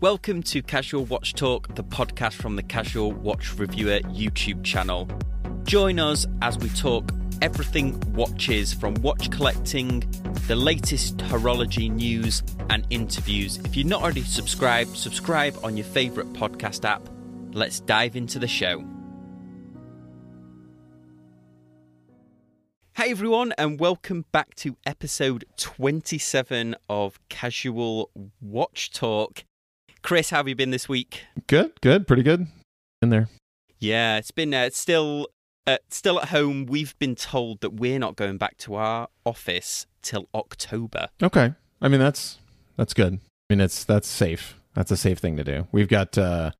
Welcome to Casual Watch Talk, the podcast from the Casual Watch Reviewer YouTube channel. Join us as we talk everything watches from watch collecting, the latest horology news, and interviews. If you're not already subscribed, subscribe on your favourite podcast app. Let's dive into the show. Hey everyone, and welcome back to episode 27 of Casual Watch Talk. Chris, how have you been this week? Good, good, pretty good. In there. Yeah, it's been uh, still uh, still at home. We've been told that we're not going back to our office till October. Okay. I mean that's that's good. I mean it's that's safe. That's a safe thing to do. We've got uh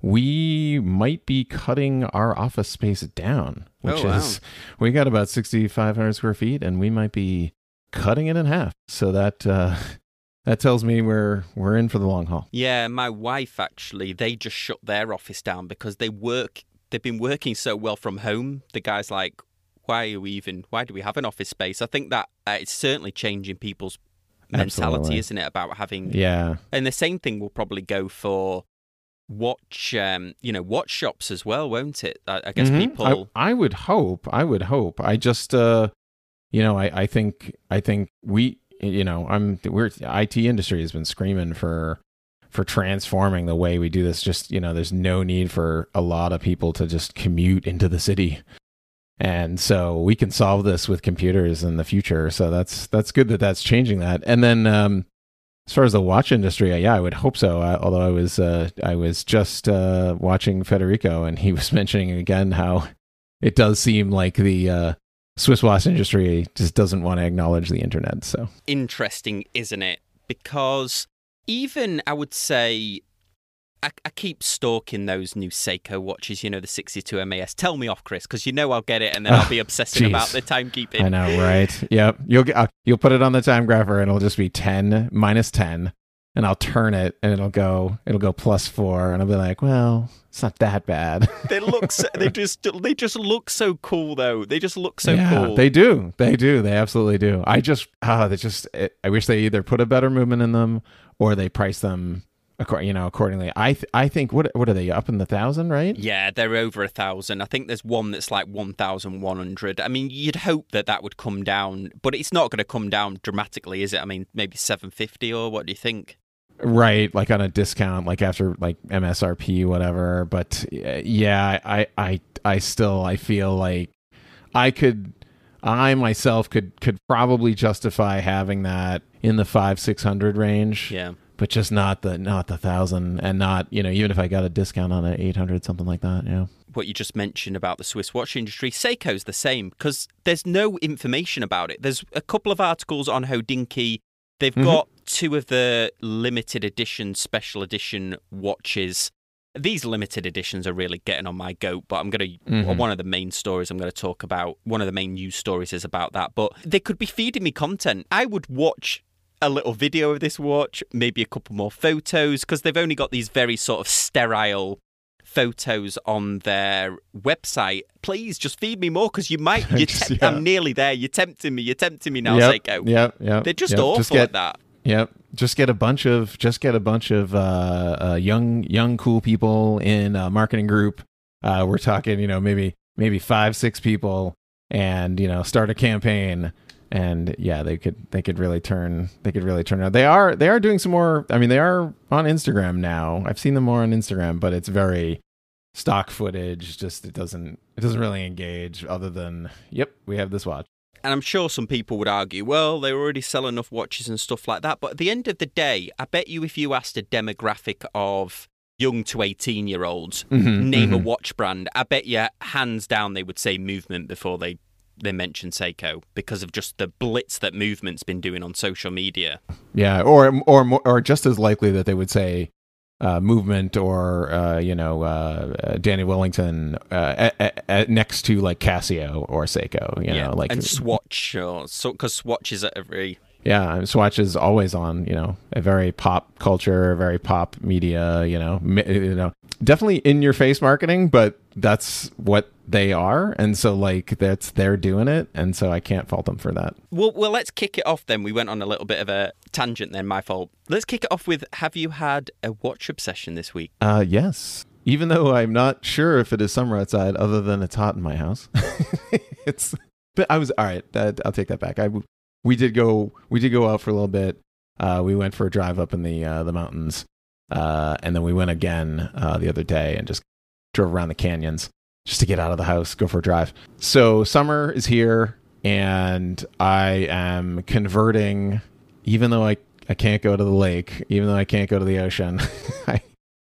we might be cutting our office space down, which Oh, wow. is we got about 6500 square feet and we might be cutting it in half. So that uh that tells me we're we're in for the long haul. Yeah, my wife actually, they just shut their office down because they work they've been working so well from home. The guy's like, why are we even why do we have an office space? I think that uh, it's certainly changing people's mentality, Absolutely. isn't it, about having Yeah. and the same thing will probably go for watch um you know watch shops as well won't it i, I guess Mhm. people I, I would hope. I would hope. I just, uh, you know, I, I think, I think we, you know, I'm, we're, IT industry has been screaming for, for transforming the way we do this. Just, you know, there's no need for a lot of people to just commute into the city. And so we can solve this with computers in the future. So that's, that's good that that's changing that. And then, um, as far as the watch industry, uh, yeah, I would hope so. Uh, although I was, uh, I was just uh, watching Federico, and he was mentioning again how it does seem like the uh, Swiss watch industry just doesn't want to acknowledge the internet. So interesting isn't it because even i would say I, I keep stalking those new Seiko watches, you know, the 62 MAS. Tell me off, Chris, because you know I'll get it and then I'll Oh, be obsessing jeez. about the timekeeping. I know, right? yep. You'll get, uh, you'll put it on the timegrapher, and it'll just be ten minus ten, and I'll turn it, and it'll go it'll go plus four, and I'll be like, well, it's not that bad. They look, so, they just, they just look so cool, though. They just look so yeah, cool. they do. They do. They absolutely do. I just, ah, they just. It, I wish they either put a better movement in them or they price them, you know, accordingly. I, th- I think what, what are they up in the thousand, right? Yeah, they're over a thousand. I think there's one that's like one thousand one hundred. I mean, you'd hope that that would come down, but it's not going to come down dramatically, is it? I mean, maybe seven fifty, or what do you think? Right, like on a discount, like after like MSRP, whatever. But yeah, I, I, I still, I feel like I could, I myself could, could probably justify having that in the five, six hundred range. Yeah. but just not the not the thousand and not you know even if I got a discount on eight hundred something like that yeah What you just mentioned about the Swiss watch industry, Seiko's the same because there's no information about it. There's a couple of articles on Hodinkee. They've Mhm. got two of the limited edition, special edition watches. These limited editions are really getting on my goat, but I'm going to. Mhm. One of the main stories I'm going to talk about, one of the main news stories is about that. But they could be feeding me content. I would watch a little video of this watch, maybe a couple more photos, because they've only got these very sort of sterile photos on their website. Please just feed me more because you might. You Just- te- yeah. I'm nearly there. You're tempting me. You're tempting me now, yep, Seiko. yep yep They're just yep. awful just get at that. yep just get a bunch of just get a bunch of uh, uh young young cool people in a marketing group uh we're talking you know maybe maybe five six people and you know start a campaign and yeah they could they could really turn they could really turn out they are they are doing some more i mean they are on instagram now i've seen them more on instagram but it's very stock footage just it doesn't it doesn't really engage other than yep we have this watch And I'm sure some people would argue, well, they already sell enough watches and stuff like that. But at the end of the day, I bet you if you asked a demographic of young to 18 year olds, Mhm, name a mhm. watch brand, I bet you hands down they would say Movement before they, they mention Seiko because of just the blitz that Movement's been doing on social media. Yeah, or or or just as likely that they would say uh, movement or uh, you know uh, uh, Daniel Wellington uh, next to like Casio or Seiko. You know, like and Swatch, or so because Swatch is at every yeah, Swatch is always on, you know, a very pop culture, very pop media, you know, mi- you know, definitely in your face marketing, but that's what they are, and so like that's they're doing it, and so I can't fault them for that. Well, well, let's kick it off then. We went on a little bit of a tangent then, my fault. Let's kick it off with have you had a watch obsession this week? Uh, yes. Even though I'm not sure if it is summer outside, other than it's hot in my house, it's. But I was all right. That, I'll take that back. I we did go we did go out for a little bit. Uh, we went for a drive up in the uh, the mountains, uh, and then we went again uh, the other day and just drove around the canyons just to get out of the house, go for a drive. So summer is here, and I am converting. Even though I I can't go to the lake, even though I can't go to the ocean, I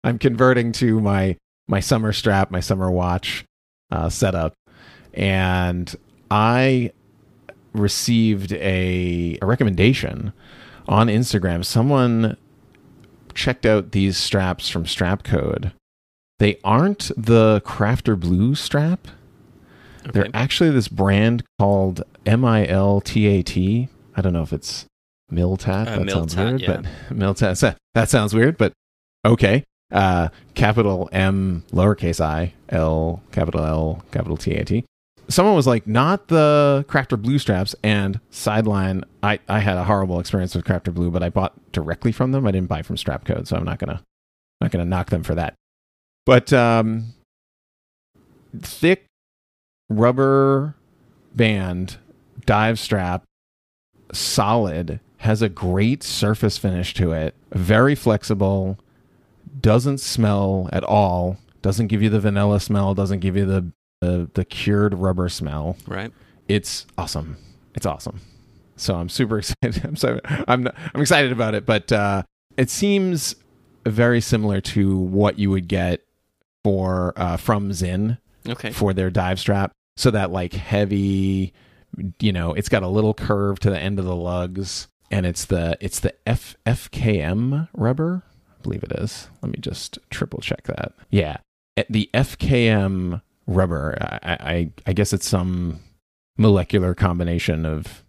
I'm converting to my my summer strap, my summer watch uh, setup, and I received a, a recommendation on Instagram. Someone checked out these straps from Strapcode. They aren't the Crafter Blue strap. Okay. They're actually this brand called M I L T A T. I don't know if it's Miltat. Uh, that sounds weird, yeah. but Miltat. That sounds weird, but okay. Uh, capital M, lowercase I, L, capital L, capital T A T. Someone was like, not the Crafter Blue straps. And sideline, I, I had a horrible experience with Crafter Blue, but I bought directly from them. I didn't buy from Strapcode, so I'm not gonna not gonna knock them for that. But um, thick rubber band dive strap, solid, has a great surface finish to it, very flexible, doesn't smell at all, doesn't give you the vanilla smell, doesn't give you the the, the cured rubber smell. Right. It's awesome. It's awesome. So I'm super excited. I'm sorry. I'm not, I'm excited about it, but uh, it seems very similar to what you would get for uh, from Zin Okay. for their dive strap. So that like heavy, you know, it's got a little curve to the end of the lugs, and it's the it's the F FKM rubber, I believe it is. Let me just triple check that. Yeah, the FKM rubber. I I, I guess it's some molecular combination of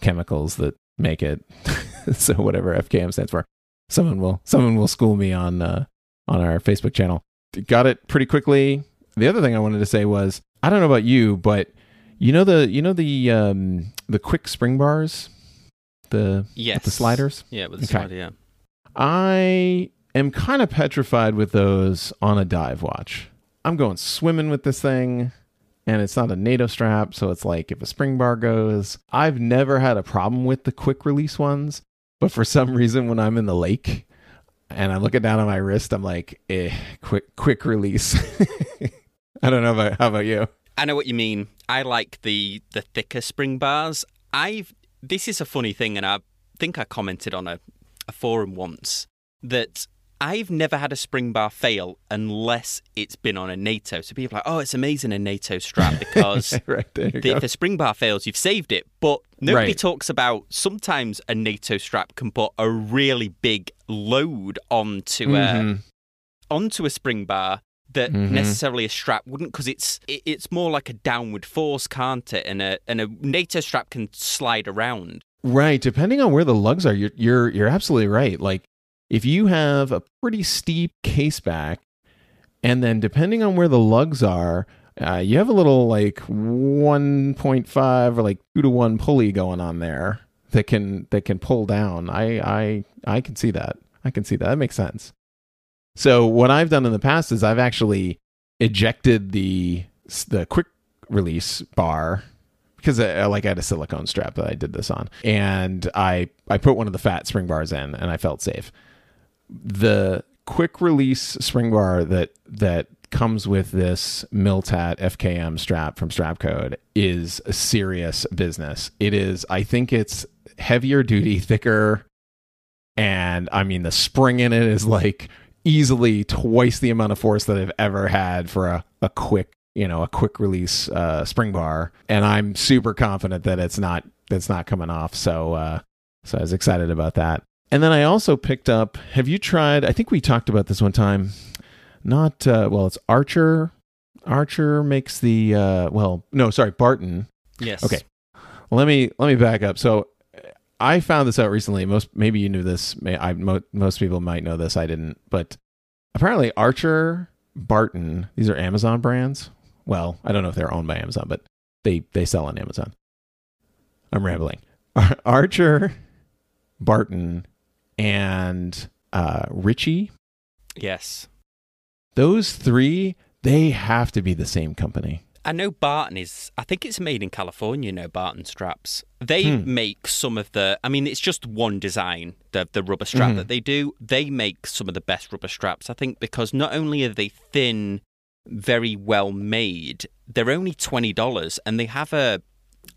chemicals that make it. so whatever FKM stands for, someone will someone will school me on uh, on our Facebook channel. Got it pretty quickly. The other thing I wanted to say was I don't know about you, but you know the you know the um, the quick spring bars, the Yes. the sliders. Yeah, with the Okay. slider, yeah. I am kind of petrified with those on a dive watch. I'm going swimming with this thing, and it's not a NATO strap, so it's like if a spring bar goes. I've never had a problem with the quick release ones, but for some reason, when I'm in the lake and I'm looking down at my wrist, I'm like, eh, quick, quick release. I don't know about how about you. I know what you mean. I like the the thicker spring bars. I've this is a funny thing, and I think I commented on a, a forum once that I've never had a spring bar fail unless it's been on a NATO. So people are like, oh, it's amazing a NATO strap because right the, if a spring bar fails, you've saved it. But nobody Right. talks about sometimes a NATO strap can put a really big load onto a Mhm. onto a spring bar that Mhm. necessarily a strap wouldn't because it's it, it's more like a downward force, can't it? And a and a NATO strap can slide around. Right, depending on where the lugs are, you're you're you're absolutely right. Like if you have a pretty steep case back, and then depending on where the lugs are, uh, you have a little like one point five or like two to one pulley going on there that can that can pull down. I I I can see that. I can see that. That makes sense. So what I've done in the past is I've actually ejected the the quick release bar because I, I like I had a silicone strap that I did this on, and I I put one of the fat spring bars in, and I felt safe. The quick release spring bar that that comes with this Miltat FKM strap from Strapcode is a serious business. It is, I think it's heavier duty, thicker, and I mean the spring in it is like easily twice the amount of force that I've ever had for a, a quick you know a quick release uh, spring bar, and I'm super confident that it's not that's not coming off. So uh, so I was excited about that. And then I also picked up. Have you tried? I think we talked about this one time. Not uh, well. It's Archer. Archer makes the uh, well. No, sorry, Barton Yes. Okay. let me let me back up. So I found this out recently. Most maybe you knew this. May I mo- most people might know this. I didn't, but apparently Archer, Barton, these are Amazon brands. Well, I don't know if they're owned by Amazon, but they they sell on Amazon. I'm rambling. Archer, Barton, and uh, Ritchie. Yes. Those three, they have to be the same company. I know Barton is. I think it's made in California. You know, Barton straps. They Hmm. make some of the. I mean, it's just one design, the the rubber strap Mhm. that they do. They make some of the best rubber straps. I think because not only are they thin, very well made, they're only twenty dollars, and they have a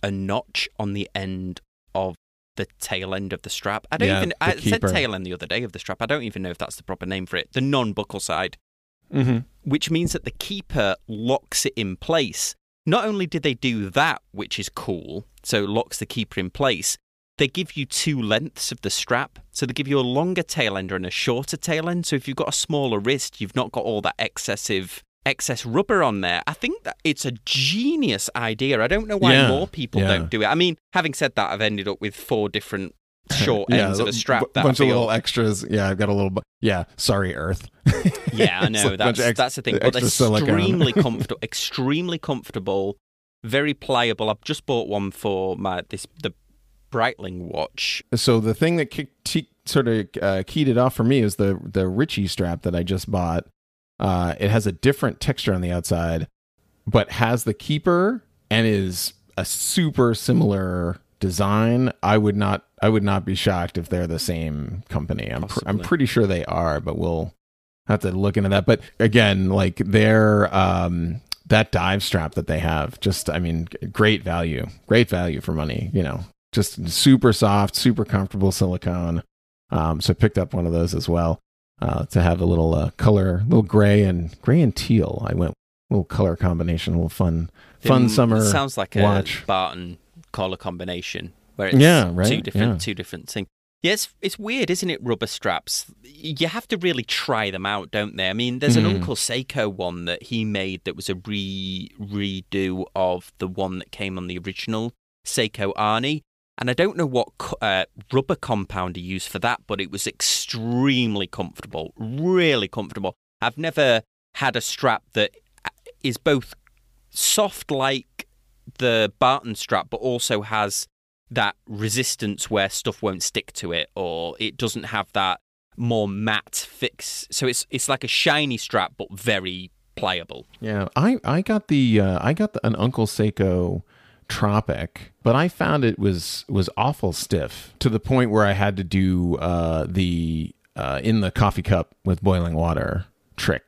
a notch on the end of the tail end of the strap. I don't Yeah, even. I said tail end the other day of the strap. I don't even know if that's the proper name for it. The non-buckle side Mm-hmm. which means that the keeper locks it in place. Not only did they do that, which is cool, so it locks the keeper in place, they give you two lengths of the strap. So they give you a longer tail end and a shorter tail end. So if you've got a smaller wrist, you've not got all that excessive excess rubber on there. I think that it's a genius idea. I don't know why Yeah, more people yeah. don't do it. I mean, having said that, I've ended up with four different short Yeah, ends of a a strap. b- that I bunch of little extras. Yeah, I've got a little. bu- Yeah, sorry, Earth. Yeah, I know like a bunch that's ex- that's the thing. But they're extremely comfortable, extremely comfortable, very pliable. I've just bought one for my this the Breitling watch. so the thing that kicked, te- sort of uh, keyed it off for me is the the Ritchie strap that I just bought. Uh, it has a different texture on the outside, but has the keeper and is a super similar design. I would not I would not be shocked if they're the same company. I'm pr- I'm pretty sure they are, but we'll have to look into that. But again, like their um that dive strap that they have, just I mean, great value, great value for money. You know, just super soft, super comfortable silicone. Um, so I picked up one of those as well uh, to have a little uh, color, little gray and gray and teal. I went little color combination, a little fun, fun It summer. sounds like a watch. Barton collar combination where it's Yeah, right, two different yeah. two different things. Yeah, it's, it's weird, isn't it? Rubber straps. You have to really try them out, don't they? I mean, there's an Mhm. Uncle Seiko one that he made that was a re redo of the one that came on the original Seiko Arnie. And I don't know what uh, rubber compound he used for that, but it was extremely comfortable, really comfortable. I've never had a strap that uh, both soft like the Barton strap, but also has that resistance where stuff won't stick to it, or it doesn't have that more matte fix. So it's it's like a shiny strap, but very pliable. Yeah, I I got the uh, I got the, an Uncle Seiko Tropic, but I found it was was awful stiff to the point where I had to do uh, the uh, in the coffee cup with boiling water trick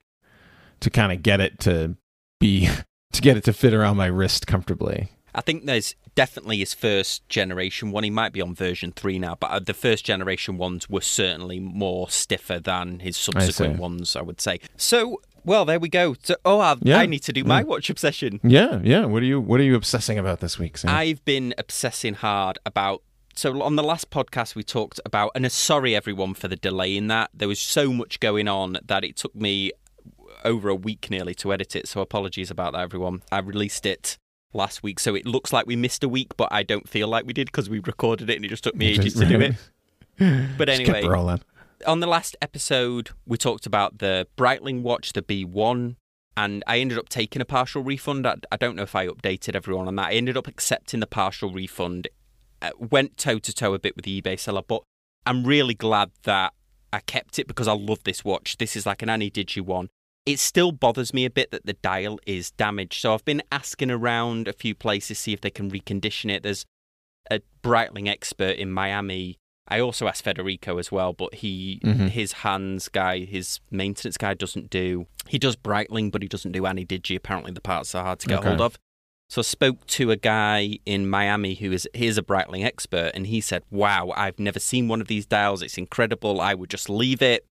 to kind of get it to be to get it to fit around my wrist comfortably. I think there's definitely his first generation one. He might be on version three now, but uh, the first generation ones were certainly more stiffer than his subsequent see. ones, I would say. So, well, there we go. So, oh, I, Yeah. I need to do my watch obsession. Yeah, yeah. What are you What are you obsessing about this week, Sam? I've been obsessing hard about. So on the last podcast we talked about, and sorry everyone for the delay in that. There was so much going on that it took me over a week nearly to edit it. So apologies about that, everyone. I released it last week, so it looks like we missed a week, but I don't feel like we did because we recorded it and it just took me ages to do it. But anyway, rolling. On the last episode, we talked about the Breitling watch, the B1, and I ended up taking a partial refund. I, I don't know if I updated everyone on that. I ended up accepting the partial refund, uh, went toe to toe a bit with the eBay seller, but I'm really glad that I kept it because I love this watch. This is like an Ana-Digi one. It still bothers me a bit that the dial is damaged. So I've been asking around a few places, to see if they can recondition it. There's a Breitling expert in Miami. I also asked Federico as well, but he Mhm. his hands guy, his maintenance guy doesn't do. He does Breitling, but he doesn't do Ana-Digi. Apparently, the parts are hard to get Okay. hold of. So I spoke to a guy in Miami who is he is a Breitling expert, and he said, "Wow, I've never seen one of these dials. It's incredible. I would just leave it."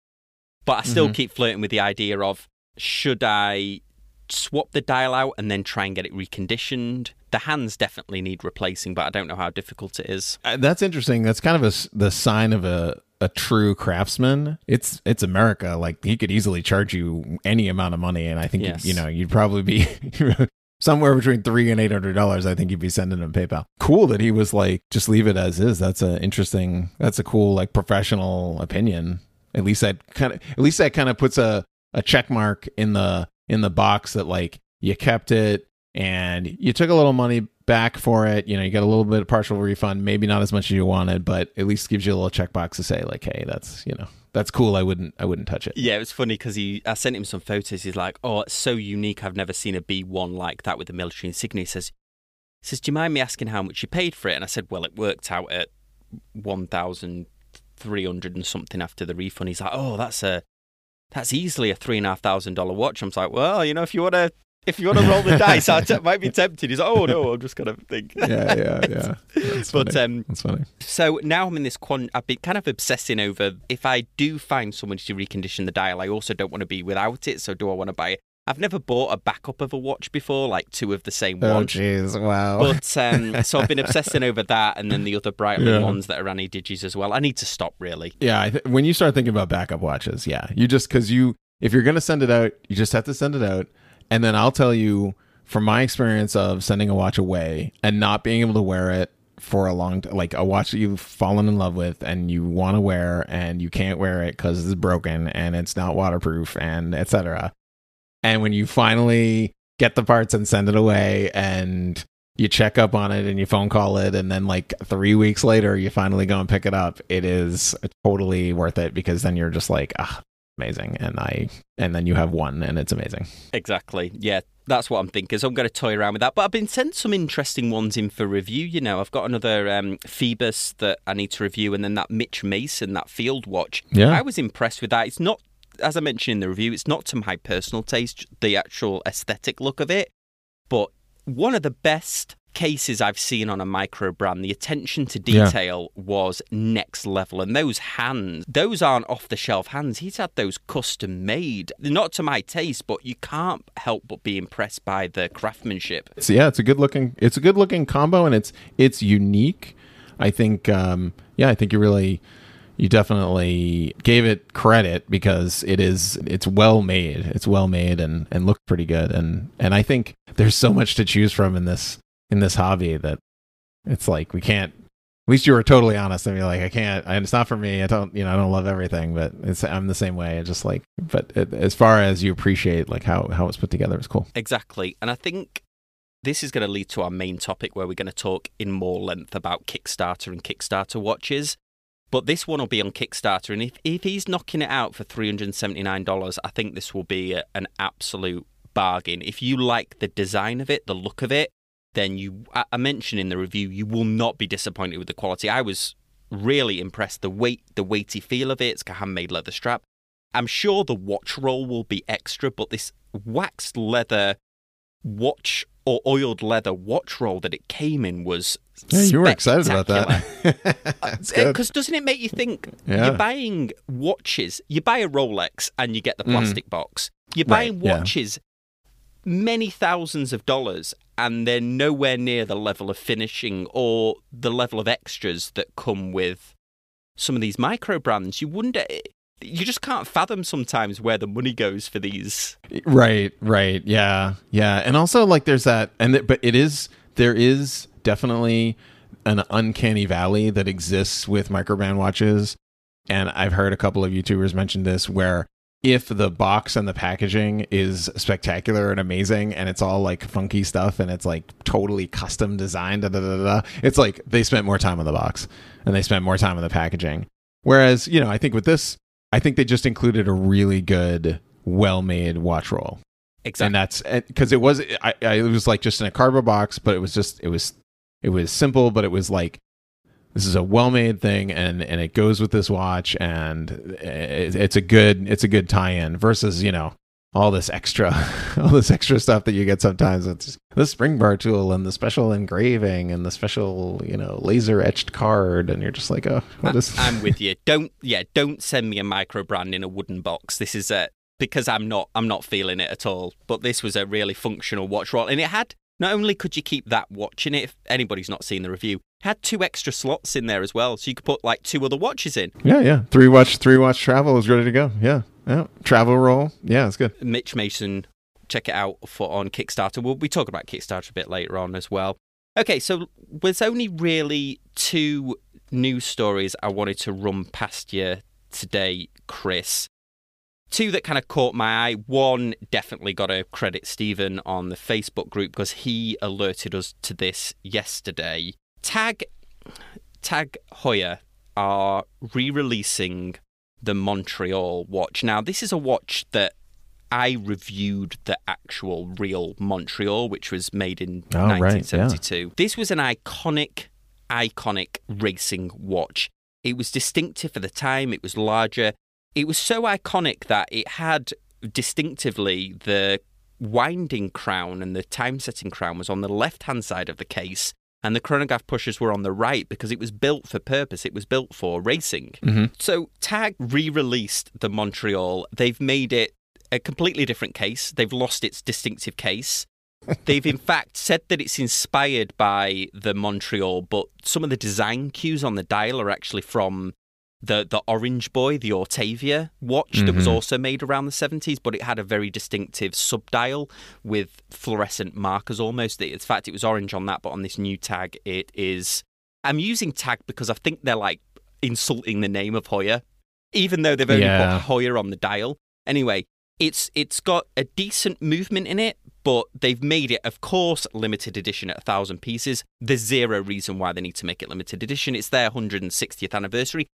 But I still Mhm. keep flirting with the idea of should I swap the dial out and then try and get it reconditioned. The hands definitely need replacing, but I don't know how difficult it is. Uh, That's interesting. That's kind of a the sign of a a true craftsman. It's it's America. Like he could easily charge you any amount of money, and I think Yes. you know you'd probably be somewhere between three and eight hundred dollars. I think you'd be sending him PayPal. Cool that he was like, just leave it as is. That's a interesting. That's a cool like professional opinion. At least that kind of. At least that kind of puts a a check mark in the in the box that like you kept it and you took a little money back for it. You know, you got a little bit of partial refund, maybe not as much as you wanted, but at least gives you a little checkbox to say like, hey, that's you know, that's cool. I wouldn't, I wouldn't touch it. Yeah, it was funny because he, I sent him some photos. He's like, oh, it's so unique. I've never seen a B1 like that with the military insignia. He says, he says, do you mind me asking how much you paid for it? And I said, well, it worked out at one thousand three hundred and something after the refund. He's like, oh, that's a, that's easily a three and a half thousand dollar watch. I'm like, well, you know, if you want to if you want to roll the dice, I t- might be tempted. He's like, oh no, I'm just gonna think. yeah, yeah, yeah. That's but funny. um, that's funny. so now I'm in this quan. I've been kind of obsessing over if I do find someone to recondition the dial, I also don't want to be without it. So do I want to buy it? I've never bought a backup of a watch before, like two of the same Oh, one. jeez, wow. But um, so I've been obsessing over that, and then the other Breitling Yeah. ones that are Ana-Digis as well. I need to stop really. yeah, I th- when you start thinking about backup watches, yeah, you just because you if you're gonna send it out, you just have to send it out, and then I'll tell you from my experience of sending a watch away and not being able to wear it for a long t- like a watch that you've fallen in love with and you want to wear and you can't wear it because it's broken and it's not waterproof and etc. And when you finally get the parts and send it away and you check up on it and you phone call it and then like three weeks later you finally go and pick it up it is totally worth it because then you're just like ah amazing and i and then you have one and it's amazing Exactly. Yeah, that's what I'm thinking. So I'm going to toy around with that. But I've been sent some interesting ones in for review. You know, I've got another um, Phoibos that I need to review, and then that Mitch Mason, that field watch. Yeah. I was impressed with that. It's not, as I mentioned in the review, it's not to my personal taste, the actual aesthetic look of it, but one of the best cases I've seen on a micro brand. The attention to Yeah. detail was next level. And those hands, those aren't off the shelf hands. He's had those custom made. Not to my taste, but you can't help but be impressed by the craftsmanship. so yeah it's a good looking it's a good looking combo and it's it's unique i think um yeah i think you really you definitely gave it credit because it is it's well made it's well made and and looked pretty good and and i think there's so much to choose from in this in this hobby that it's like we can't at least you were totally honest and you're like i can't I, it's not for me i don't you know i don't love everything but it's i'm the same way it's just like but it, as far as you appreciate like how how it's put together it's cool Exactly. And I think this is going to lead to our main topic where we're going to talk in more length about Kickstarter and Kickstarter watches. But this one will be on Kickstarter. And if, if he's knocking it out for $379, I think this will be a, an absolute bargain. If you like the design of it, the look of it, then you, I, mentioned in the review, you will not be disappointed with the quality. I was really impressed. The weight, the weighty feel of it, it's a handmade leather strap. I'm sure the watch roll will be extra, but this waxed leather watch or oiled leather watch roll that it came in was Yeah, you were excited about that. Because doesn't it make you think? Yeah. You're buying watches. You buy a Rolex and you get the plastic box. You're Mm-hmm. Right, buying yeah. watches many thousands of dollars and they're nowhere near the level of finishing or the level of extras that come with some of these micro brands. You wonder. Eh, you just can't fathom sometimes where the money goes for these. Right, right. Yeah. Yeah. And also like there's that and it, but it is there is definitely an uncanny valley that exists with microbrand watches. And I've heard a couple of YouTubers mention this where if the box and the packaging is spectacular and amazing and it's all like funky stuff and it's like totally custom designed, da, da, da, da, it's like they spent more time on the box and they spent more time on the packaging. Whereas, you know, I think with this, I think they just included a really good, well made watch roll Exactly. and that's because it was I, I it was like just in a cardboard box but it was just it was it was simple but it was like this is a well-made thing and and it goes with this watch and it, it's a good it's a good tie-in versus you know all this extra all this extra stuff that you get sometimes it's the spring bar tool and the special engraving and the special you know laser etched card and you're just like oh what is I'm with you. Don't yeah, don't send me a micro brand in a wooden box. This is a because I'm not I'm not feeling it at all. But this was a really functional watch roll, and it had not only could you keep that watch in it. If anybody's not seen the review, it had two extra slots in there as well, so you could put like two other watches in. yeah yeah three watch three watch travel is ready to go yeah yeah travel roll yeah it's good Mitch Mason check it out for on Kickstarter. We'll be talking about Kickstarter a bit later on as well. Okay, so there's only really two news stories I wanted to run past you today, Chris. Two that kind of caught my eye. One definitely got to credit Stephen on the Facebook group because he alerted us to this yesterday. Tag Tag Heuer are re-releasing the Montreal watch. Now, this is a watch that I reviewed the actual real Montreal, which was made in Oh, right, 1972. This was an iconic, iconic racing watch. It was distinctive for the time. It was larger. It was so iconic that it had distinctively the winding crown and the time setting crown was on the left hand side of the case and the chronograph pushers were on the right because it was built for purpose. It was built for racing. Mm-hmm. So Tag re-released the Montreal. They've made it a completely different case. They've lost its distinctive case. They've in fact said that it's inspired by the Montreal, but some of the design cues on the dial are actually from the the Orange Boy, the Autavia watch that was mm-hmm. also made around the 70s, but it had a very distinctive subdial with fluorescent markers almost. In fact, it was orange on that, but on this new tag, it is. I'm using tag because I think they're like insulting the name of Heuer, even though they've only Yeah. put Heuer on the dial. Anyway, it's it's got a decent movement in it, but they've made it, of course, limited edition at a thousand pieces. There's zero reason why they need to make it limited edition. It's their 160th anniversary.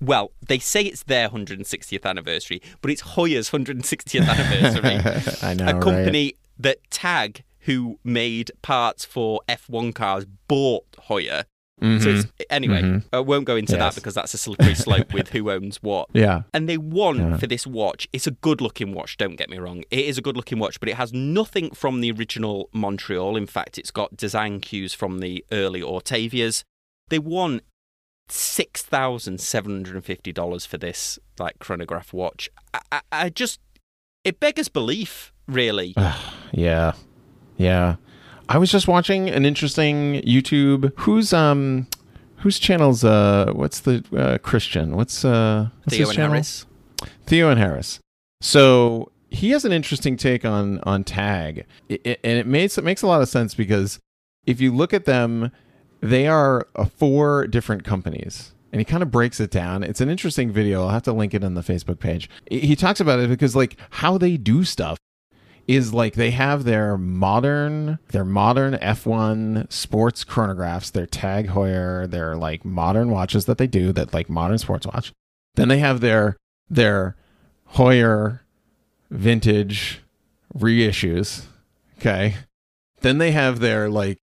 Well, they say it's their 160th anniversary, but it's Heuer's 160th anniversary. I know, a right? company that Tag, who made parts for F1 cars, bought Hoyer. So it's, anyway, I won't go into that Mm-hmm. Because that's a slippery slope with who owns what. Yeah. And they won Yeah. for this watch. It's a good looking watch, don't get me wrong. It is a good looking watch, but it has nothing from the original Montreal. In fact, it's got design cues from the early Autavias. They won $6,750 for this like chronograph watch. I, I, I just, it beggars belief, really. Yeah. Yeah. I was just watching an interesting YouTube. Who's um whose channel's uh what's the uh Christian? What's uh what's Theo and channel? Harris. Theo and Harris. So he has an interesting take on on tag, I- I- and it makes it makes a lot of sense because if you look at them, they are uh, four different companies, and he kind of breaks it down. It's an interesting video. I'll have to link it on the Facebook page. He- talks about it because like how they do stuff is like they have their modern their modern F1 sports chronographs, their Tag Heuer, their like modern watches that they do that like modern sports watch. Then they have their their Heuer vintage reissues. Okay. Then they have their like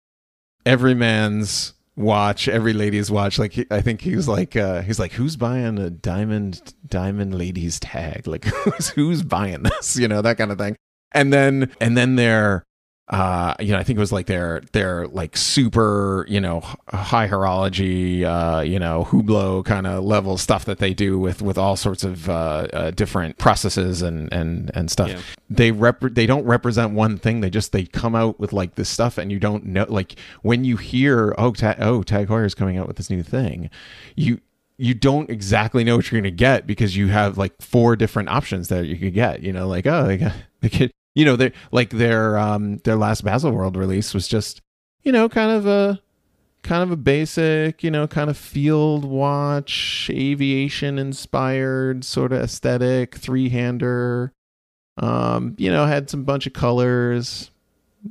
every man's watch, every lady's watch. Like I think he was like uh he's like, Who's buying a diamond diamond ladies tag? Like who's who's buying this? You know, that kind of thing. And then and then their uh you know i think it was like their their like super you know high horology uh you know hublot kind of level stuff that they do with with all sorts of uh, uh different processes and and and stuff Yeah. they rep they don't represent one thing they just they come out with like this stuff and you don't know like when you hear oh Ta- oh tag Heuer is coming out with this new thing you you don't exactly know what you're going to get because you have like four different options that you could get you know like oh they got they could you know their like their um their last Baselworld release was just you know kind of a kind of a basic you know kind of field watch aviation inspired sort of aesthetic three-hander um you know had some bunch of colors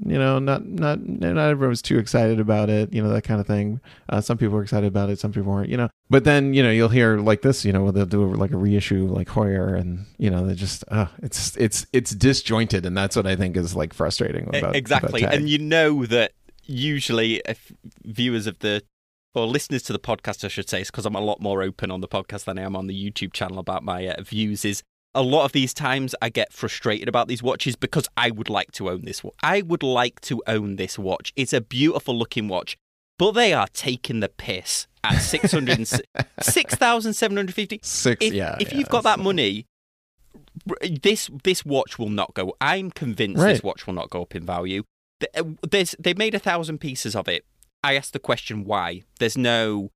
you know not not not everyone was too excited about it you know that kind of thing uh, some people were excited about it some people weren't you know but then you know you'll hear like this you know they'll do like a reissue like Heuer and you know they just uh, it's it's it's disjointed and that's what I think is like frustrating about exactly. about and you know that usually if viewers of the or listeners to the podcast, I should say, because I'm a lot more open on the podcast than I am on the YouTube channel about my uh, views. Is a lot of these times I get frustrated about these watches because I would like to own this. I would like to own this watch. It's a beautiful looking watch, but they are taking the piss at 600 6,750. six If, yeah if yeah, you've got that money, this this watch will not go. I'm convinced Right. this watch will not go up in value. Uh, There's they made a thousand pieces of it. I asked the question why. There's no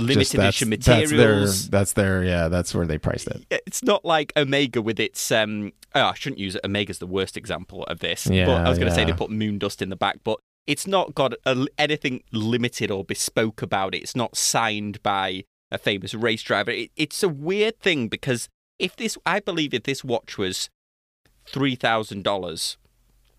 limited edition that's their materials. that's their yeah that's where they priced it. it's not like Omega with its. Um, oh, I shouldn't use it. Omega's the worst example of this. Yeah, but I was going to say they put moon dust in the back, but it's not got a, anything limited or bespoke about it. It's not signed by a famous race driver. It, it's a weird thing because if this, I believe, if this watch was three thousand dollars,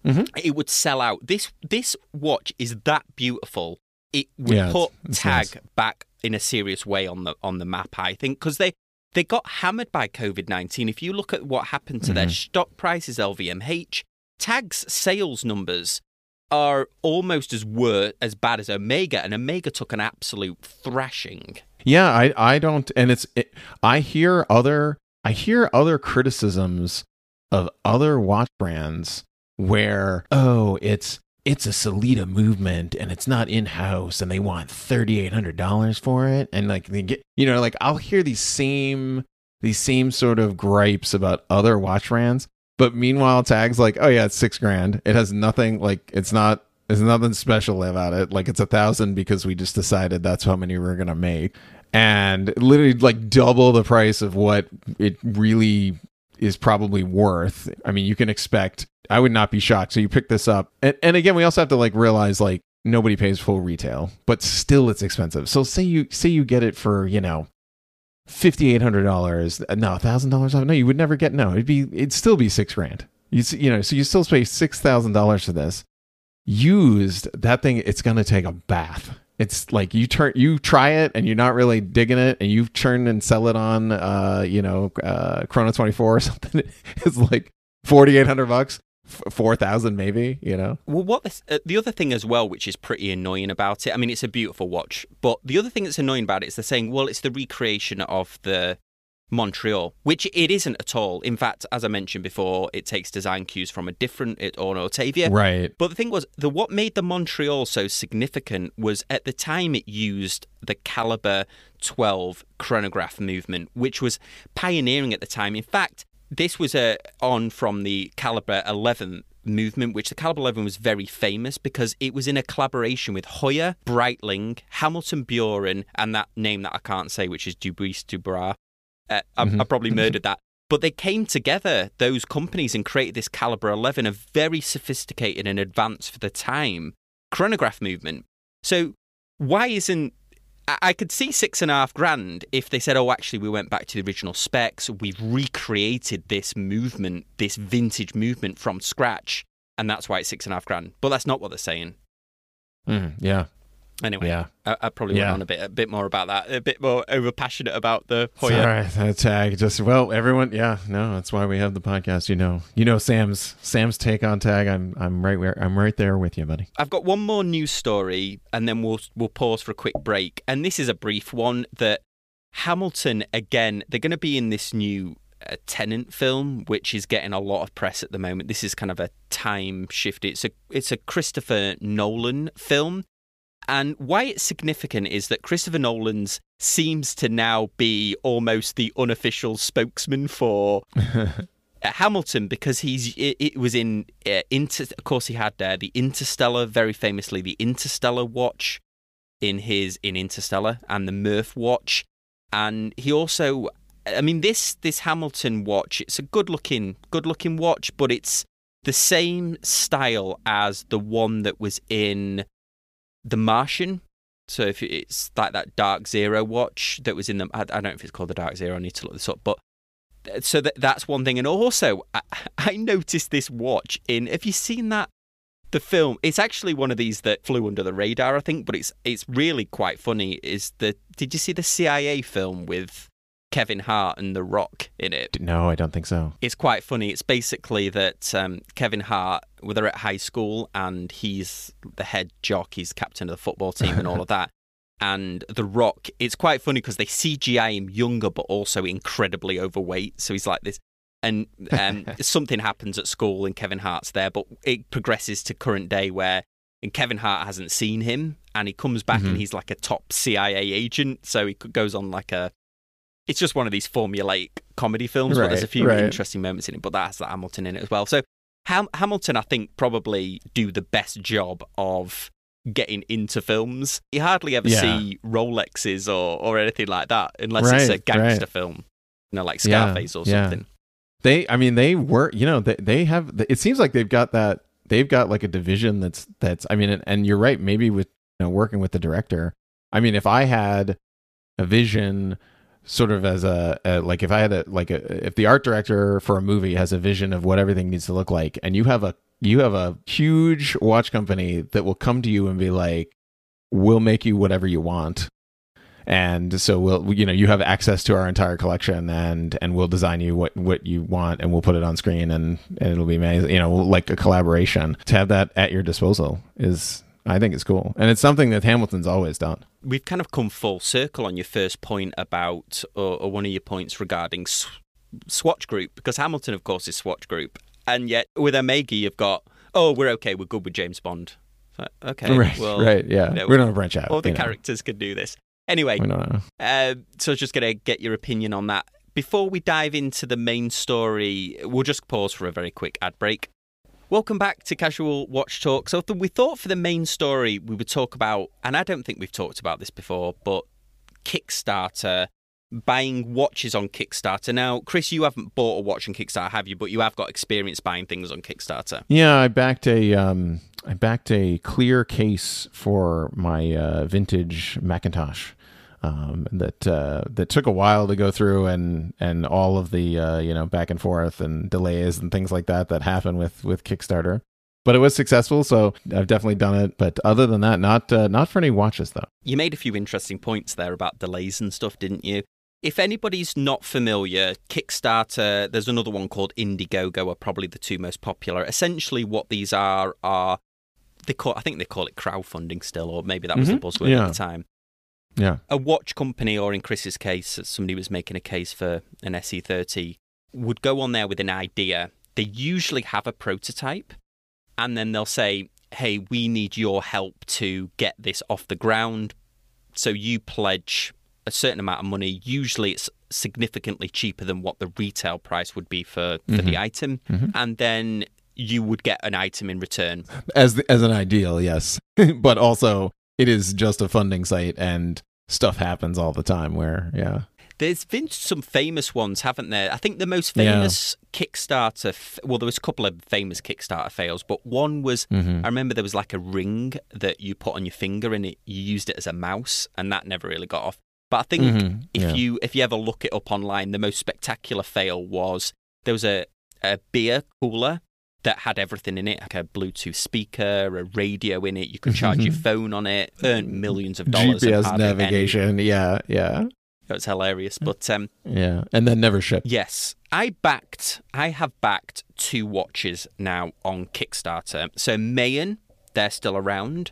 Mhm. it would sell out. This this watch is that beautiful. It would Yeah, put it's- it's Tag nice. back in a serious way on the on the map. I think because they they got hammered by COVID nineteen. If you look at what happened to their Mm-hmm. stock prices, LVMH, Tag's sales numbers are almost as wor as bad as Omega, and Omega took an absolute thrashing. Yeah, I I don't and it's it, I hear other I hear other criticisms of other watch brands where oh it's it's a Sellita movement and it's not in house and they want thirty eight hundred dollars for it. And like they get you know like I'll hear these same these same sort of gripes about other watch brands but meanwhile tags like oh yeah it's six grand. It has nothing like it's not there's nothing special about it. Like it's a thousand because we just decided that's how many we're gonna make. And literally like double the price of what it really is probably worth. I mean, you can expect. I would not be shocked. So you pick this up, and and again, we also have to like realize like nobody pays full retail, but still it's expensive. So say you say you get it for you know fifty eight hundred dollars, no thousand dollars off. No, you would never get. No, it'd be it'd still be six grand. You you know, so you still pay six thousand dollars for this. Used that thing, it's gonna take a bath. It's like you turn you try it and you're not really digging it, and you turn and sell it on uh you know uh Chrono twenty four or something. It's like forty eight hundred bucks, four thousand maybe. You know. Well, what this, uh, the other thing as well, which is pretty annoying about it. I mean, it's a beautiful watch, but the other thing that's annoying about it is they're saying, well, it's the recreation of the Montreal, which it isn't at all. In fact, as I mentioned before, it takes design cues from a different it, or an Autavia. Right. But the thing was, the what made the Montreal so significant was at the time it used the Caliber 12 chronograph movement, which was pioneering at the time. In fact, this was uh, on from the Caliber 11 movement, which the Caliber 11 was very famous because it was in a collaboration with Heuer, Breitling, Hamilton Buren, and that name that I can't say, which is Dubuis Dubras. Uh, I, I probably murdered that. But they came together, those companies, and created this Caliber 11, a very sophisticated and advanced for the time chronograph movement. So why isn't I I could see six and a half grand if they said, "Oh, actually, we went back to the original specs. We've recreated this movement, this vintage movement from scratch, and that's why it's six and a half grand." But that's not what they're saying. Mm, yeah. Anyway, Yeah. I, I probably Yeah. went on a bit, a bit more about that, a bit more over passionate about the It's all Heuer. That tag just well, everyone. Yeah, no, that's why we have the podcast. You know, you know Sam's Sam's take on tag. I'm I'm right where I'm right there with you, buddy. I've got one more news story, and then we'll we'll pause for a quick break. And this is a brief one that Hamilton again. They're going to be in this new uh, Tenet film, which is getting a lot of press at the moment. This is kind of a time shift. It's a it's a Christopher Nolan film. And why it's significant is that Christopher Nolan's seems to now be almost the unofficial spokesman for uh, Hamilton because he's it, it was in uh, inter. Of course, he had uh, the Interstellar, very famously the Interstellar watch in his in Interstellar and the Murph watch, and he also. I mean, this this Hamilton watch. It's a good looking good looking watch, but it's the same style as the one that was in The Martian. So if it's like that Dark Zero watch that was in the, I, don't know if it's called the Dark Zero. I need to look this up, but so that that's one thing. And also, I, I noticed this watch in. Have you seen that? The film. It's actually one of these that flew under the radar, I think, but it's it's really quite funny. Is the did you see the CIA film with Kevin Hart and The Rock in it? No, I don't think so. It's quite funny. It's basically that um, Kevin Hart, well, they're at high school and he's the head jock, he's captain of the football team and all of that. And The Rock, it's quite funny because they CGI him younger but also incredibly overweight. So he's like this. And um, something happens at school and Kevin Hart's there, but it progresses to current day where and Kevin Hart hasn't seen him and he comes back and he's like a top CIA agent. So he goes on like a it's just one of these formulaic comedy films, but there's a few right. interesting moments in it. But that has that Hamilton in it as well. So Ham- Hamilton, I think, probably do the best job of getting into films. You hardly ever Yeah. see Rolexes or, or anything like that unless it's a gangster right. film, you know, like Yeah, Scarface or yeah. something. They, I mean, they were, you know, they, they have. It seems like they've got that. They've got like a division that's that's. I mean, and, and you're right. Maybe with you know, working with the director. I mean, if I had a vision, sort of as a, a like, if I had a like a if the art director for a movie has a vision of what everything needs to look like, and you have a you have a huge watch company that will come to you and be like, "We'll make you whatever you want." and so we'll you know you have access to our entire collection and and we'll design you what what you want and we'll put it on screen and and it'll be amazing you know like a collaboration to have that at your disposal is i think it's cool and it's something that hamilton's always done We've kind of come full circle on your first point about, or, or one of your points regarding S- Swatch Group, because Hamilton, of course, is Swatch Group. And yet with Omega, you've got, oh, we're okay, we're good with James Bond. Okay, right well, right yeah you know, we don't branch out all the know. characters can do this. Anyway, we don't know Uh, so I was just going to get your opinion on that. Before we dive into the main story, we'll just pause for a very quick ad break. Welcome back to Casual Watch Talk. So we thought for the main story we would talk about, and I don't think we've talked about this before, but Kickstarter, buying watches on Kickstarter. Now, Chris, you haven't bought a watch on Kickstarter, have you? But you have got experience buying things on Kickstarter. yeah i backed a um i backed a clear case for my uh vintage macintosh um, that uh, that took a while to go through, and and all of the uh, you know back and forth and delays and things like that that happen with with Kickstarter. But it was successful, so I've definitely done it. But other than that, not uh, not for any watches though. You made a few interesting points there about delays and stuff, didn't you? If anybody's not familiar, Kickstarter, there's another one called Indiegogo are probably the two most popular. Essentially what these are are they call I think they call it crowdfunding still, or maybe that was Mhm. the buzzword Yeah. at the time. Yeah, A watch company, or in Chris's case, somebody was making a case for an SE30, would go on there with an idea. They usually have a prototype, and then they'll say, Hey, we need your help to get this off the ground. So you pledge a certain amount of money. Usually it's significantly cheaper than what the retail price would be for, for the item. Mhm. And then you would get an item in return. as the, as an ideal, yes, but also it is just a funding site, and stuff happens all the time. Where yeah, There's been some famous ones, haven't there? I think the most Yeah. famous Kickstarter, f- well, there was a couple of famous Kickstarter fails, but one was Mhm. I remember there was like a ring that you put on your finger and it you used it as a mouse, and that never really got off. But I think Mhm. if Yeah. you if you ever look it up online, the most spectacular fail was there was a, a beer cooler that had everything in it, like a Bluetooth speaker, a radio in it. You could charge your phone on it, earn millions of dollars. GPS any- navigation, yeah, yeah, It was hilarious. But um, yeah, and then never shipped. Yes, I backed. I have backed two watches now on Kickstarter. So Maen, they're still around,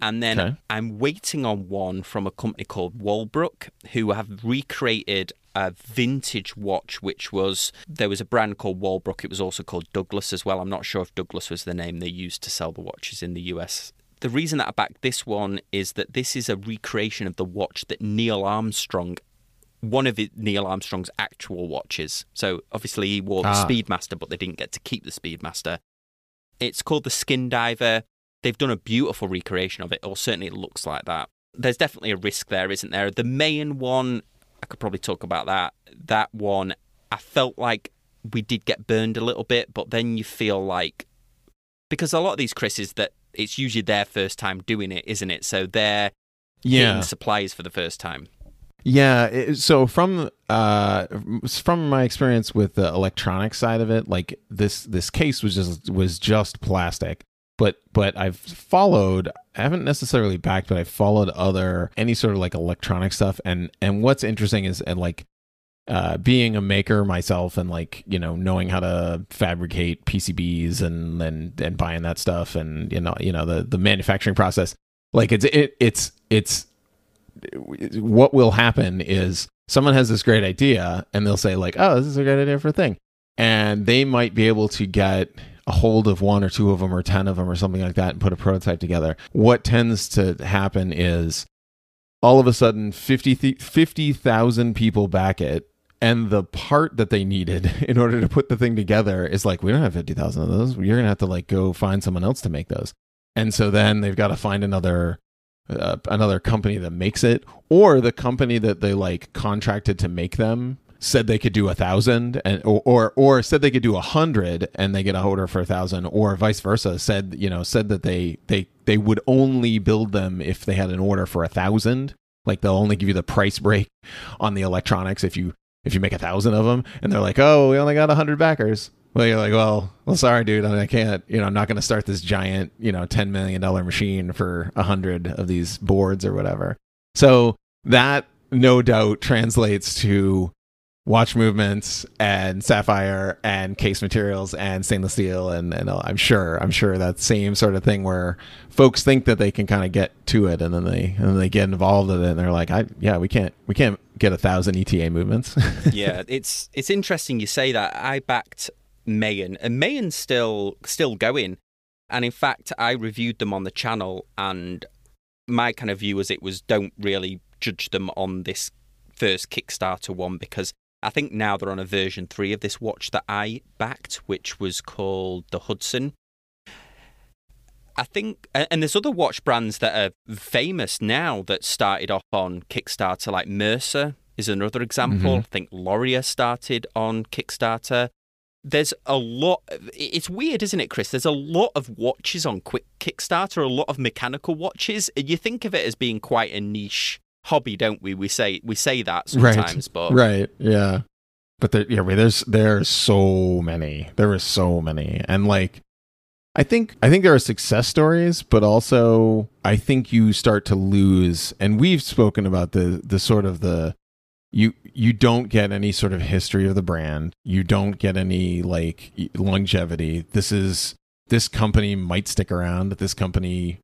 and then Okay. I'm waiting on one from a company called Walbrook, who have recreated a vintage watch, which was there was a brand called Walbrook. It was also called Douglas as well. I'm not sure if Douglas was the name they used to sell the watches in the US. The reason that I backed this one is that this is a recreation of the watch that Neil Armstrong one of Neil Armstrong's actual watches. So obviously he wore the Ah. Speedmaster, but they didn't get to keep the Speedmaster. It's called the Skin Diver. They've done a beautiful recreation of it, or certainly it looks like that. There's definitely a risk there, isn't there? The Maen one, I could probably talk about that. That one, I felt like we did get burned a little bit, but then you feel like because a lot of these Chris's that it's usually their first time doing it, isn't it? So they're Yeah, supplies for the first time. Yeah. it- so from uh from my experience with the electronic side of it, like this this case was just was just plastic. But but I've followed I haven't necessarily backed, but I've followed other any sort of like electronic stuff. And and what's interesting is and like uh, being a maker myself and like you know knowing how to fabricate PCBs and and and buying that stuff and you know you know the the manufacturing process like it's it it's it's what will happen is someone has this great idea and they'll say like oh this is a great idea for a thing. And they might be able to get a hold of one or two of them or 10 of them or something like that and put a prototype together. What tends to happen is all of a sudden 50 th- 50,000 people back it and the part that they needed in order to put the thing together is like we don't have 50,000 of those. You're going to have to like go find someone else to make those. And so then they've got to find another uh, another company that makes it, or the company that they like contracted to make them said they could do a thousand and or, or said they could do a hundred and they get a order for a thousand or vice versa said you know said that they they they would only build them if they had an order for a thousand. Like they'll only give you the price break on the electronics if you if you make a thousand of them. And they're like oh we only got a hundred backers. Well you're like well well sorry dude. I can't you know i'm not going to start this giant you know 10 million dollar machine for a hundred of these boards or whatever. So that no doubt translates to watch movements and sapphire and case materials and stainless steel and, and I'm sure I'm sure that same sort of thing where folks think that they can kind of get to it and then they and then they get involved in it and they're like I yeah we can't we can't get a thousand ETA movements. Yeah it's it's interesting you say that. I backed Maen and Maen's still still going. And in fact I reviewed them on the channel and my kind of view was it was don't really judge them on this first Kickstarter one because I think now they're on a version three of this watch that I backed, which was called the Hudson. I think, and there's other watch brands that are famous now that started off on Kickstarter, like Mercer is another example. Mm-hmm. I think Lorier started on Kickstarter. There's a lot. It's weird, isn't it, Chris? There's a lot of watches on quick Kickstarter, a lot of mechanical watches. You think of it as being quite a niche hobby, don't we? We say we say that sometimes, right. but right, yeah. But there, yeah, there's there's so many. There are so many, and like, I think I think there are success stories, but also I think you start to lose. And we've spoken about the the sort of the you you don't get any sort of history of the brand. You don't get any like longevity. This is this company might stick around. This company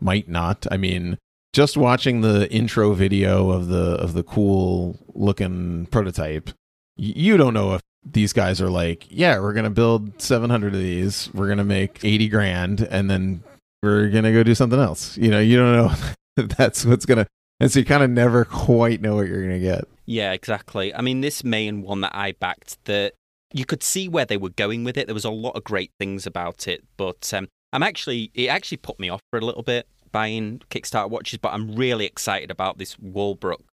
might not. I mean, just watching the intro video of the of the cool looking prototype, you don't know if these guys are like, yeah, we're gonna build 700 of these, we're gonna make 80 grand, and then we're gonna go do something else. You know, you don't know that's what's gonna, and so you kind of never quite know what you're gonna get. Yeah, exactly. I mean, this Maen one that I backed, that you could see where they were going with it. There was a lot of great things about it, but um, I'm actually, it actually put me off for a little bit buying Kickstarter watches, but I'm really excited about this Walbrook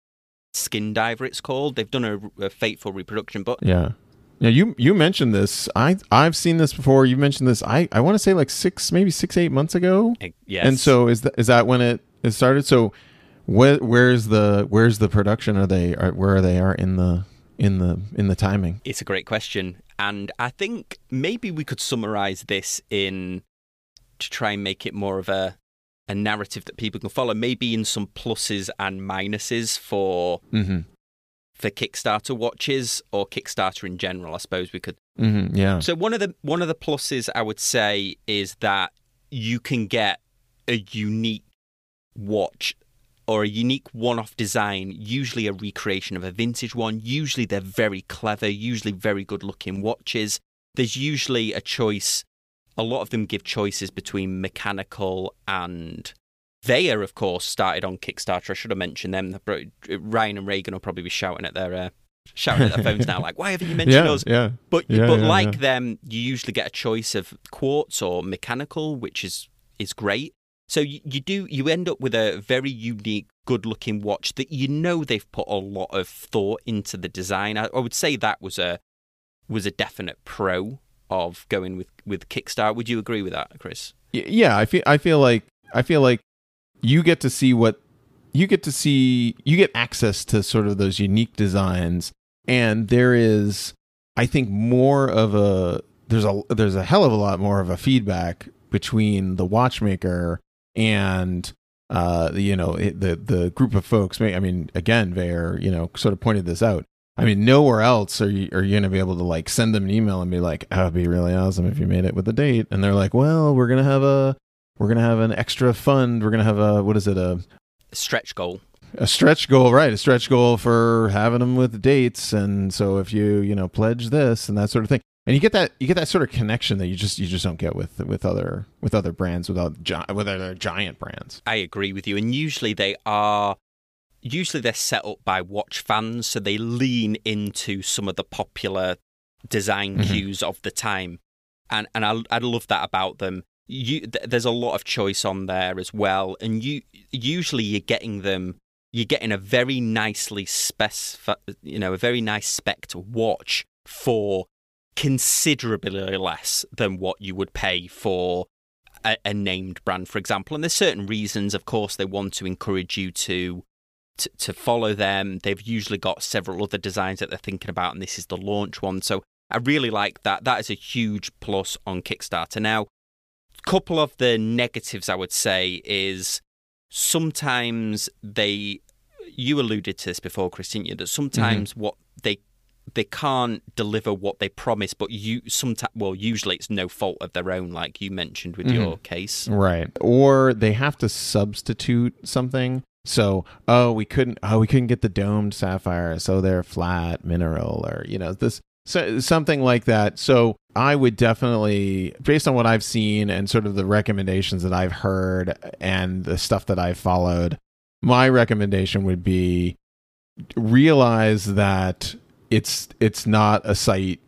Skin Diver. It's called. They've done a, a faithful reproduction, but yeah. Yeah, you you mentioned this. I I've seen this before. You mentioned this. I, I want to say like six, maybe six, eight months ago. Yes. And so is that is that when it, it started? So where where's the where's the production? Are they are, where are they are in the in the in the timing? It's a great question, and I think maybe we could summarize this in to try and make it more of a a narrative that people can follow, maybe in some pluses and minuses for mm-hmm. for Kickstarter watches or Kickstarter in general. I suppose we could. Mm-hmm, yeah. So one of the one of the pluses I would say is that you can get a unique watch or a unique one-off design, usually a recreation of a vintage one. Usually they're very clever, usually very good-looking watches. There's usually a choice a lot of them give choices between mechanical and Vaer, of course, started on Kickstarter. I should have mentioned them. Ryan and Reagan will probably be shouting at their uh, shouting at their phones now, like, "Why haven't you mentioned yeah, us?" Yeah, but yeah, but yeah, like them, you usually get a choice of quartz or mechanical, which is is great. So you, you do you end up with a very unique, good-looking watch that you know they've put a lot of thought into the design. I, I would say that was a was a definite pro of going with with Kickstarter. Would you agree with that, Chris? Yeah, I feel I feel like I feel like you get to see what you get to see you get access to sort of those unique designs and there is I think more of a there's a there's a hell of a lot more of a feedback between the watchmaker and uh you know the the group of folks I mean again Vaer you know sort of pointed this out I mean, nowhere else are you are you gonna be able to like send them an email and be like, oh, "It'd be really awesome if you made it with the date." And they're like, "Well, we're gonna have a we're gonna have an extra fund. We're gonna have a what is it a stretch goal." A stretch goal, right? A stretch goal for having them with dates, and so if you you know pledge this and that sort of thing, and you get that you get that sort of connection that you just you just don't get with with other with other brands without with other giant brands. I agree with you, and usually they are usually they're set up by watch fans, so they lean into some of the popular design Mhm. cues of the time, and and I I love that about them. you th- there's a lot of choice on there as well, and you usually you're getting them. You're getting a very nicely spec, you know, a very nice spec to watch for considerably less than what you would pay for a, a, named brand, for example. And there's certain reasons, of course, they want to encourage you to, to to follow them. They've usually got several other designs that they're thinking about, and this is the launch one. So I really like that. That is a huge plus on Kickstarter. Now, a couple of the negatives I would say is sometimes they you alluded to this before, Chris, didn't you? That sometimes mm-hmm. what they they can't deliver what they promise, but you sometimes well, usually it's no fault of their own, like you mentioned with mm-hmm. your case, right? Or they have to substitute something. So, oh, we couldn't, oh, we couldn't get the domed sapphire, so they're flat mineral, or you know, this so, something like that. So I would definitely, based on what I've seen and sort of the recommendations that I've heard and the stuff that I've followed, my recommendation would be realize that it's it's not a site,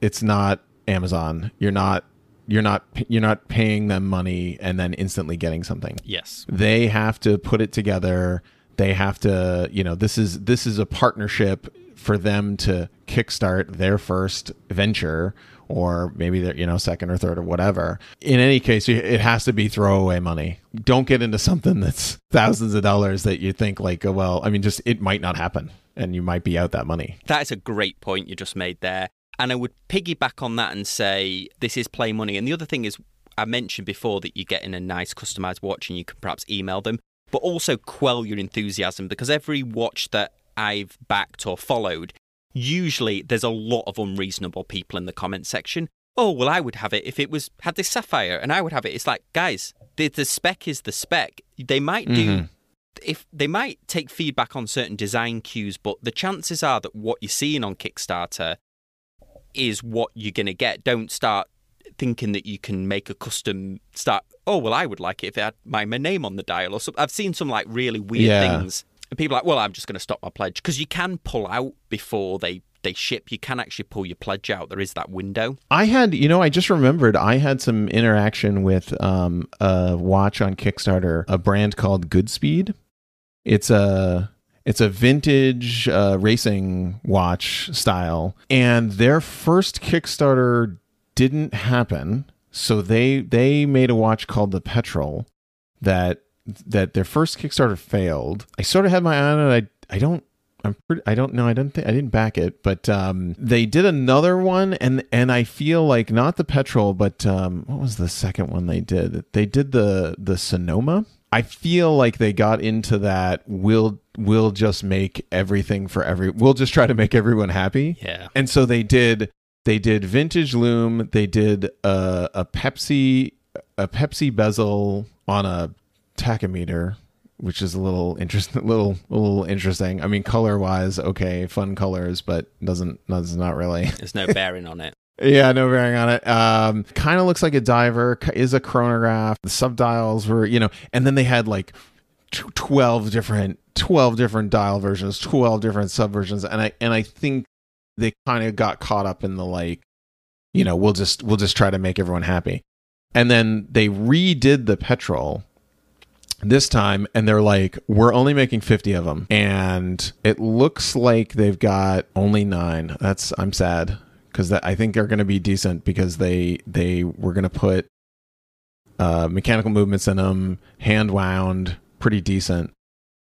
it's not Amazon. You're not you're not you're not paying them money and then instantly getting something. Yes. They have to put it together. They have to, you know, this is this is a partnership for them to kickstart their first venture or maybe their you know second or third or whatever in any case it has to be throwaway money don't get into something that's thousands of dollars that you think like oh, well i mean just it might not happen and you might be out that money that is a great point you just made there and i would piggyback on that and say this is play money and the other thing is i mentioned before that you get in a nice customized watch and you can perhaps email them but also quell your enthusiasm because every watch that I've backed or followed, usually there's a lot of unreasonable people in the comment section. Oh, well, I would have it if it was had this sapphire, and I would have it. It's like, guys, the, the spec is the spec. They might do. Mm-hmm. If they might take feedback on certain design cues, but the chances are that what you're seeing on Kickstarter is what you're going to get. Don't start thinking that you can make a custom start. Oh well, I would like it if it had my, my name on the dial or something. I've seen some like really weird yeah. things and people are like, well, I'm just going to stop my pledge because you can pull out before they they ship. You can actually pull your pledge out. There is that window. I had, you know, I just remembered I had some interaction with um, a watch on Kickstarter, a brand called Goodspeed. It's a it's a vintage uh, racing watch style, and their first Kickstarter didn't happen. So they they made a watch called the Petrol that that their first Kickstarter failed. I sort of had my eye on it. I I don't I'm pretty, I don't know. I don't think I didn't back it, but um, they did another one, and and I feel like not the petrol, but um, what was the second one they did? They did the the Sonoma. I feel like they got into that. We'll we'll just make everything for every. We'll just try to make everyone happy. Yeah. And so they did. They did vintage loom. They did a, a Pepsi a Pepsi bezel on a tachometer, which is a little interesting. Little little interesting. I mean, color wise, okay, fun colors, but doesn't does not really. There's no bearing on it. Yeah, no bearing on it. Um, kind of looks like a diver. Is a chronograph. The subdials were, you know, and then they had like twelve different, twelve different dial versions, twelve different subversions, and I and I think they kind of got caught up in the like, you know, we'll just we'll just try to make everyone happy, and then they redid the petrol this time and they're like we're only making 50 of them and it looks like they've got only 9 that's i'm sad cuz i think they're going to be decent because they they were going to put uh, mechanical movements in them hand wound pretty decent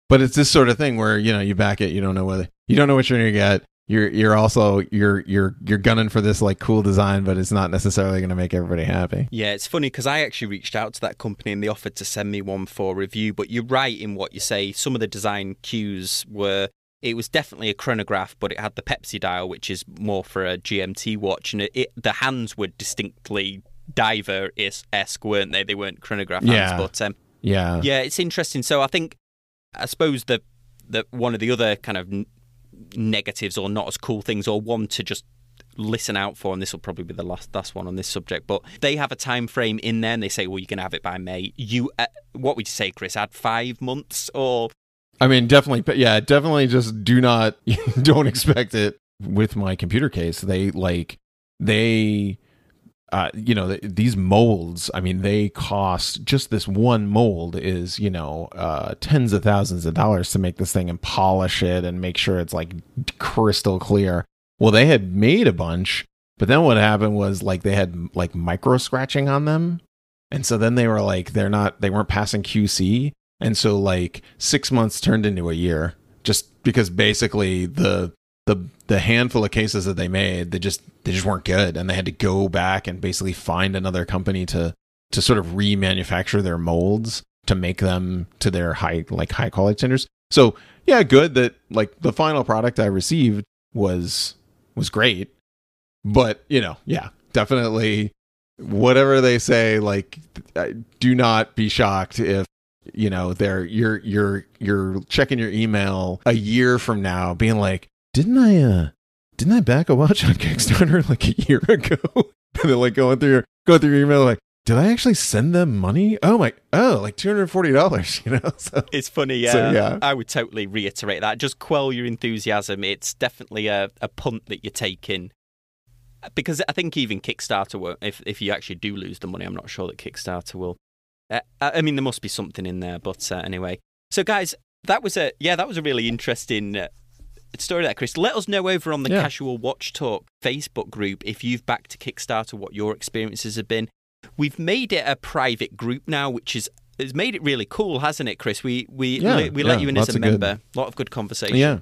but it's this sort of thing where you know you back it you don't know whether you don't know what you're going to get you're you're also you're you're you're gunning for this like cool design, but it's not necessarily going to make everybody happy. Yeah, it's funny because I actually reached out to that company and they offered to send me one for review. But you're right in what you say. Some of the design cues were it was definitely a chronograph, but it had the Pepsi dial, which is more for a GMT watch, and it, it the hands were distinctly diver esque, weren't they? They weren't chronograph hands, yeah. but um, yeah, yeah, it's interesting. So I think I suppose the that one of the other kind of negatives or not as cool things or one to just listen out for and this will probably be the last last one on this subject but they have a time frame in there and they say well you can have it by may you uh, what would you say chris add five months or i mean definitely yeah definitely just do not don't expect it with my computer case they like they uh, you know, th- these molds, I mean, they cost just this one mold is, you know, uh, tens of thousands of dollars to make this thing and polish it and make sure it's like crystal clear. Well, they had made a bunch, but then what happened was like they had like micro scratching on them. And so then they were like, they're not, they weren't passing QC. And so like six months turned into a year just because basically the, the the handful of cases that they made, they just they just weren't good, and they had to go back and basically find another company to to sort of remanufacture their molds to make them to their high like high quality standards. So yeah, good that like the final product I received was was great, but you know, yeah, definitely whatever they say, like do not be shocked if you know they're you're you're you're checking your email a year from now being like didn't I uh didn't I back a watch on Kickstarter like a year ago? and then like going through your going through your email like did I actually send them money? Oh my, oh, like two hundred forty dollars. You know, so, it's funny. Yeah, so, yeah, I would totally reiterate that. Just quell your enthusiasm. It's definitely a, a punt that you're taking because I think even Kickstarter will. If if you actually do lose the money, I'm not sure that Kickstarter will. Uh, I mean, there must be something in there, but uh, anyway. So, guys, that was a yeah, that was a really interesting uh, story there, Chris. Let us know over on the yeah. Casual Watch Talk Facebook group if you've backed to Kickstarter, what your experiences have been. We've made it a private group now, which is has made it really cool, hasn't it, Chris? We we yeah, we yeah, let you in as a member. A lot of good conversation. Yeah,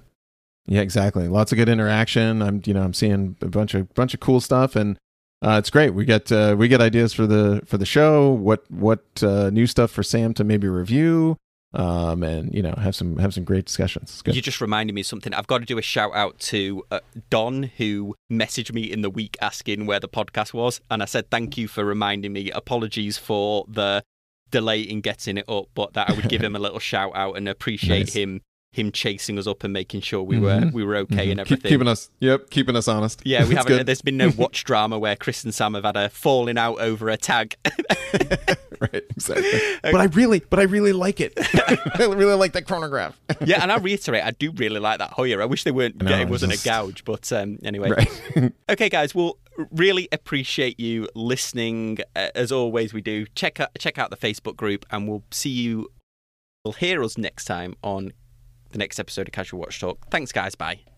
yeah, exactly. Lots of good interaction. I'm you know I'm seeing a bunch of bunch of cool stuff and. Uh, it's great. We get uh, we get ideas for the for the show. What what uh, new stuff for Sam to maybe review? um, and you know have some have some great discussions. You just reminded me of something. I've got to do a shout out to uh, Don who messaged me in the week asking where the podcast was, and I said thank you for reminding me. Apologies for the delay in getting it up, but that I would give him a little shout out and appreciate nice. him him chasing us up and making sure we were mm-hmm. we were okay mm-hmm. and everything. Keep, keeping us, yep, keeping us honest. Yeah, we haven't. There's been no watch drama where Chris and Sam have had a falling out over a tag. right, exactly. Okay. But I really, but I really like it. I really like that chronograph. yeah, and I reiterate, I do really like that Heuer. I wish they weren't. No, it wasn't just... a gouge, but um, anyway. Right. okay, guys. Well, really appreciate you listening. Uh, as always, we do check out check out the Facebook group, and we'll see you. Will hear us next time on the next episode of Casual Watch Talk. Thanks, guys. Bye.